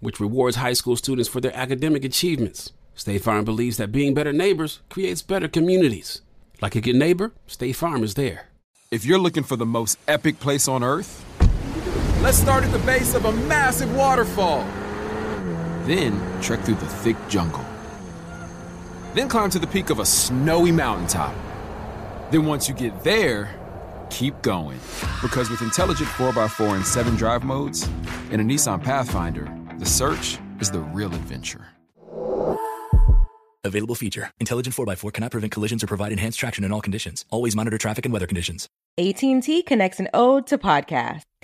which rewards high school students for their academic achievements. State Farm believes that being better neighbors creates better communities. Like a good neighbor, State Farm is there. If you're looking for the most epic place on earth, let's start at the base of a massive waterfall. Then trek through the thick jungle. Then climb to the peak of a snowy mountaintop. Then once you get there, keep going. Because with intelligent 4x4 and 7 drive modes and a Nissan Pathfinder, the search is the real adventure. Available feature. Intelligent 4x4 cannot prevent collisions or provide enhanced traction in all conditions. Always monitor traffic and weather conditions. AT&T connects an ode to podcast.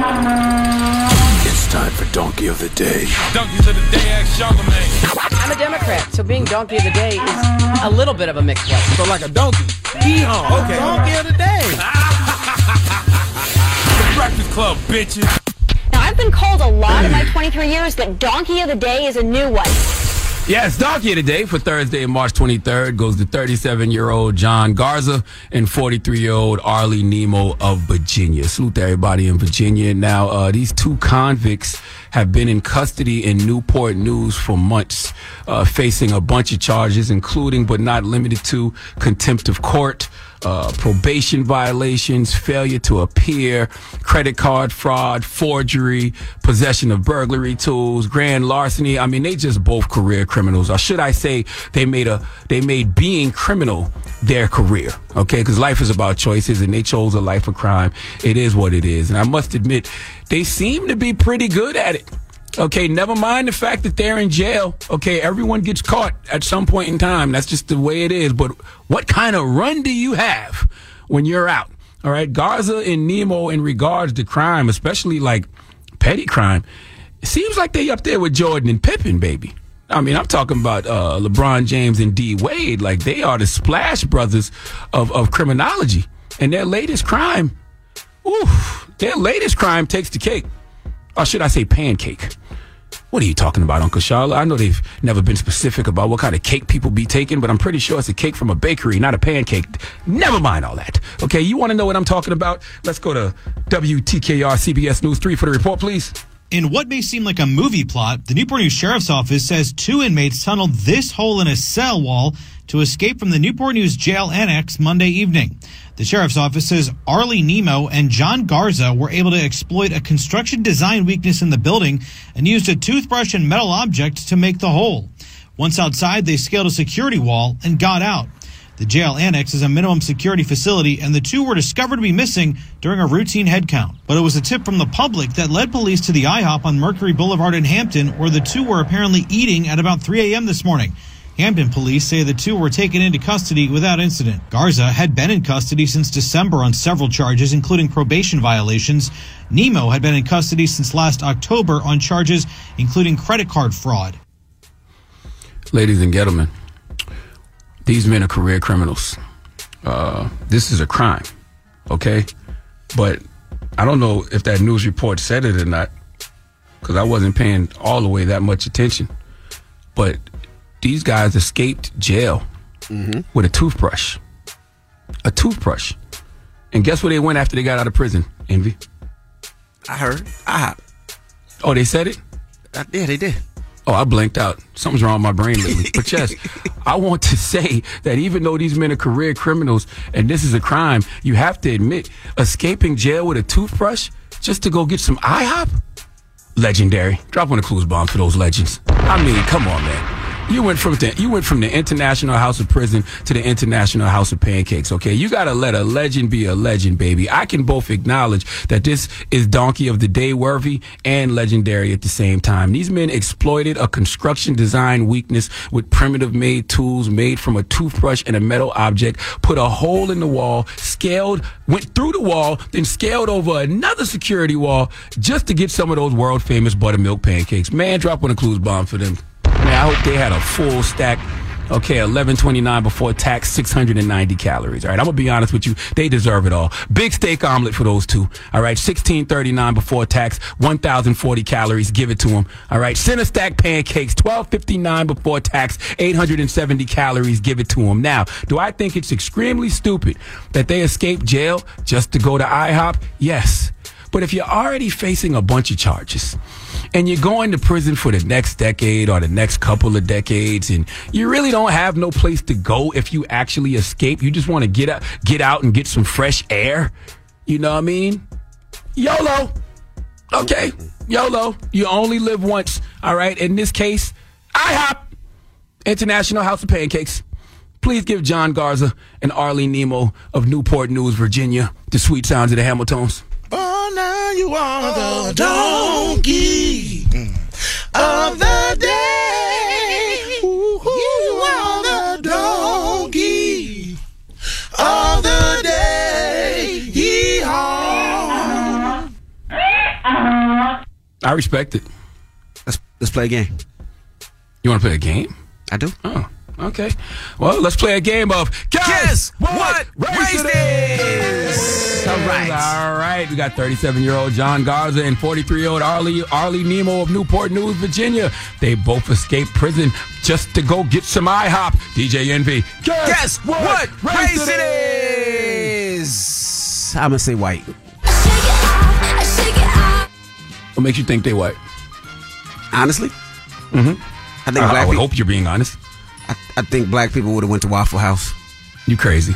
It's time for Donkey of the Day. Donkeys of the Day, ask Charlemagne. I'm a Democrat, so being donkey of the day is a little bit of a mixed one. So like a donkey. Hee-haw. Okay. Donkey of the day. the Breakfast Club, bitches. Now, I've been called a lot in my 23 years, but donkey of the day is a new one. Yes, Donkey of the Day for Thursday, March 23rd goes to 37 year old John Garza and 43 year old Arlie Nemo of Virginia. Salute to everybody in Virginia. Now, uh, these two convicts have been in custody in Newport News for months, uh, facing a bunch of charges, including but not limited to contempt of court uh, probation violations, failure to appear, credit card fraud, forgery, possession of burglary tools, grand larceny. I mean, they just both career criminals, or should I say, they made a they made being criminal their career. Okay, because life is about choices, and they chose a life of crime. It is what it is, and I must admit, they seem to be pretty good at it. Okay, never mind the fact that they're in jail. Okay, everyone gets caught at some point in time. That's just the way it is. But what kind of run do you have when you're out? All right, Garza and Nemo in regards to crime, especially like petty crime, it seems like they up there with Jordan and Pippen, baby. I mean, I'm talking about uh, LeBron James and D Wade. Like they are the splash brothers of, of criminology. And their latest crime, oof, their latest crime takes the cake. Or should I say pancake? What are you talking about, Uncle Charlotte? I know they've never been specific about what kind of cake people be taking, but I'm pretty sure it's a cake from a bakery, not a pancake. Never mind all that. Okay, you want to know what I'm talking about? Let's go to WTKR CBS News 3 for the report, please. In what may seem like a movie plot, the Newport News Sheriff's Office says two inmates tunneled this hole in a cell wall to escape from the Newport News Jail Annex Monday evening. The sheriff's office says Arlie Nemo and John Garza were able to exploit a construction design weakness in the building and used a toothbrush and metal object to make the hole. Once outside, they scaled a security wall and got out. The jail annex is a minimum security facility, and the two were discovered to be missing during a routine headcount. But it was a tip from the public that led police to the IHOP on Mercury Boulevard in Hampton, where the two were apparently eating at about 3 a.m. this morning. Hampton police say the two were taken into custody without incident. Garza had been in custody since December on several charges, including probation violations. Nemo had been in custody since last October on charges including credit card fraud. Ladies and gentlemen, these men are career criminals. Uh, this is a crime, okay? But I don't know if that news report said it or not, because I wasn't paying all the way that much attention. But these guys escaped jail Mm-hmm. with a toothbrush. A toothbrush. And guess where they went after they got out of prison? Envy. I heard. I Oh, they said it? I, yeah, they did. Oh, I blanked out. Something's wrong with my brain lately. But yes, I want to say that even though these men are career criminals and this is a crime, you have to admit, escaping jail with a toothbrush just to go get some IHOP? Legendary. Drop one of the Clue's bomb for those legends. I mean, come on, man. You went from the you went from the International House of Prison to the International House of Pancakes. Okay, you gotta let a legend be a legend, baby. I can both acknowledge that this is Donkey of the Day worthy and legendary at the same time. These men exploited a construction design weakness with primitive made tools made from a toothbrush and a metal object, put a hole in the wall, scaled, went through the wall, then scaled over another security wall just to get some of those world famous buttermilk pancakes. Man, drop one of Clue's bomb for them. Man, I hope they had a full stack. Okay, eleven twenty nine before tax, six hundred and ninety calories. All right, I'm gonna be honest with you, they deserve it all. Big steak omelet for those two. All right, sixteen thirty nine before tax, one thousand forty calories. Give it to them. All right, center stack pancakes, twelve fifty nine before tax, eight hundred and seventy calories. Give it to them. Now, do I think it's extremely stupid that they escaped jail just to go to IHOP? Yes. But if you're already facing a bunch of charges and you're going to prison for the next decade or the next couple of decades and you really don't have no place to go if you actually escape, you just want to get out, get out and get some fresh air. You know what I mean? YOLO. Okay. YOLO. You only live once. All right. In this case, IHOP, International House of Pancakes. Please give John Garza and Arlene Nemo of Newport News, Virginia, the sweet sounds of the Hamiltons. Oh, now you are oh, the donkey of the day. You are the donkey of the day. Yee-haw. I respect it. Let's let's play a game. You want to play a game? I do. Oh, okay. Well, let's play a game of guess, what race it is. All right. All right. We got 37 year old John Garza and 43 year old Arlie Arlie Nemo of Newport News, Virginia. They both escaped prison just to go get some IHOP. DJ Envy. Guess, Guess what race it is? I'm gonna say white. What makes you think they white? Honestly, Mm-hmm. I think I, I would people. hope you're being honest. I, I think black people would have went to Waffle House. You crazy.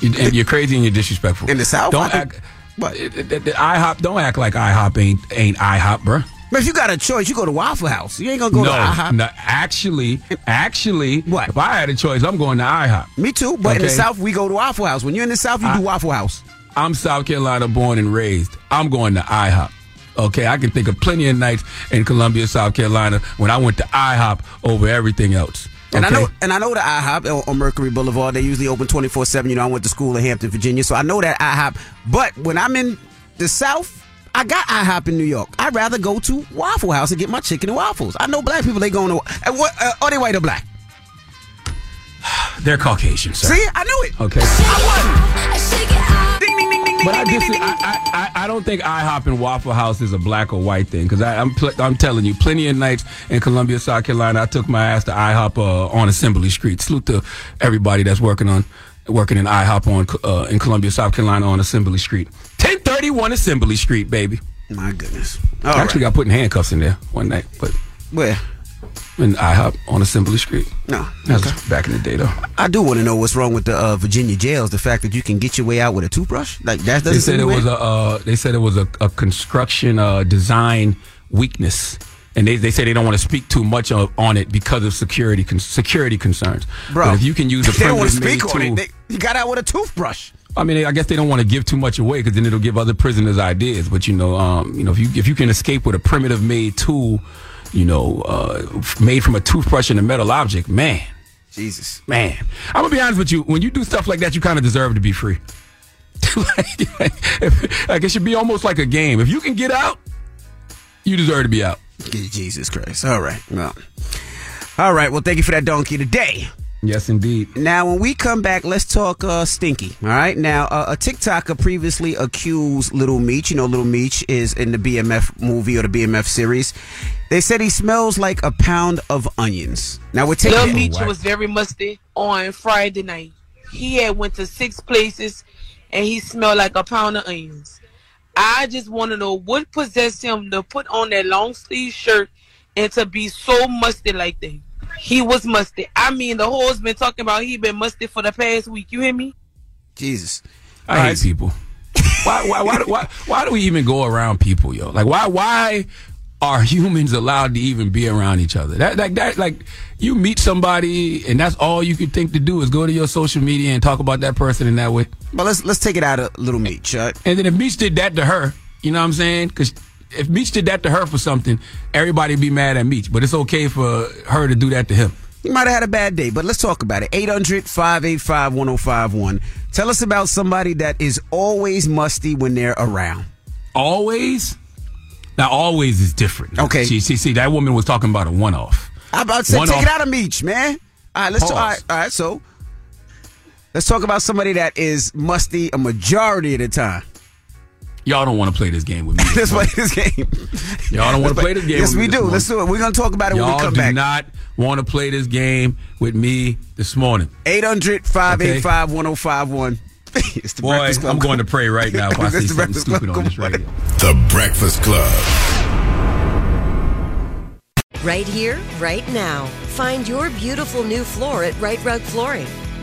You, and you're crazy and you're disrespectful. In the South, don't I think- act. But IHOP, don't act like IHOP ain't ain't IHOP, bruh. But if you got a choice, you go to Waffle House. You ain't gonna go no, to IHOP. no, actually, actually, What? If I had a choice, I'm going to IHOP. Me too. But in the South, we go to Waffle House. When you're in the South, you do Waffle House. I'm South Carolina born and raised. I'm going to IHOP. Okay, I can think of plenty of nights in Columbia, South Carolina, when I went to IHOP over everything else. And I know, and I know the IHOP on- on Mercury Boulevard. They usually open twenty four seven. You know, I went to school in Hampton, Virginia, so I know that IHOP. But when I'm in the South, I got IHOP in New York. I'd rather go to Waffle House and get my chicken and waffles. I know black people. They going to uh, what? Uh, are they white or black? They're Caucasian, sir. See, I knew it. Okay. I won. But I, ding dis- ding ding. I, I, I I don't think IHOP and Waffle House is a black or white thing because I'm pl- I'm telling you, plenty of nights in Columbia, South Carolina, I took my ass to IHOP uh, on Assembly Street. Salute to everybody that's working on working in IHOP on uh, in Columbia, South Carolina on Assembly Street. 1031 Assembly Street, baby. My goodness. I actually right. got put in handcuffs in there one night, but Where? In IHOP on Assembly Street. No. Was back in the day, though. I do want to know what's wrong with the uh, Virginia jails. The fact that you can get your way out with a toothbrush, like that They said it was a. Uh, they said it was a, a construction uh, design weakness, and they, they say they don't want to speak too much of, on it because of security con- security concerns. Bro, but if you can use a they don't want to primitive speak on tool, it. They, you got out with a toothbrush. I mean, I guess they don't want to give too much away because then it'll give other prisoners ideas. But you know, um, you know, if you if you can escape with a primitive made tool, you know, uh, made from a toothbrush and a metal object, man, Jesus. Man, I'm gonna be honest with you. When you do stuff like that, you kind of deserve to be free. like, like it should be almost like a game. If you can get out, you deserve to be out. Jesus Christ. All right. Well. All right. Well, thank you for that donkey today. Yes, indeed. Now, when we come back, let's talk uh, Stinky. All right. Now, uh, a TikToker previously accused Little Meech. You know, Little Meech is in the BMF movie or the BMF series. They said he smells like a pound of onions. Now, we're taking. Lil Meech was very musty on Friday night. He had went to six places and he smelled like a pound of onions. I just want to know what possessed him to put on that long sleeve shirt and to be so musty like that. He was musty. I mean, the whole's been talking about he been musty for the past week. You hear me? Jesus. I hate people. why, why, why, do- why, why do we even go around people, yo? Like, why, why are humans allowed to even be around each other? That, like, that, like, you meet somebody and that's all you can think to do is go to your social media and talk about that person in that way. But let's let's take it out of Little Meech. Uh, and then if Meech did that to her, you know what I'm saying? Because if Meech did that to her for something, everybody be mad at Meech. But it's okay for her to do that to him. You might have had a bad day, but let's talk about it. 800 585 1051. Tell us about somebody that is always musty when they're around. Always? Now, always is different. Okay. See, see, see that woman was talking about a one off. I'm about to say, take it out of Meech, man. All right, let's talk. All right, all right, so let's talk about somebody that is musty a majority of the time. Y'all don't want to play this game with me. let's play this game. Y'all don't want to play this game Yes, with me we this do. morning. Let's do it. We're gonna talk about it when we come back. Y'all we come do back. not want to play this game with me this morning. 800 585 1051. It's the Boy, Breakfast Club. I'm going to pray right now if I see something Breakfast Club. stupid on this radio. The Breakfast Club. Right here, right now. Find your beautiful new floor at Rite Rug Flooring.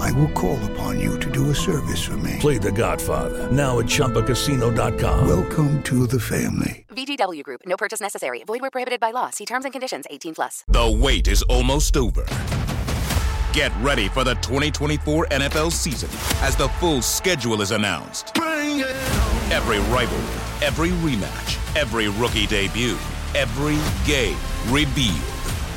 I will call upon you to do a service for me. Play The Godfather now at ChumbaCasino.com. Welcome to the family. VGW Group. No purchase necessary. Void where prohibited by law. See terms and conditions. 18 plus. The wait is almost over. Get ready for the 2024 NFL season as the full schedule is announced. Every rivalry, every rematch, every rookie debut, every game revealed.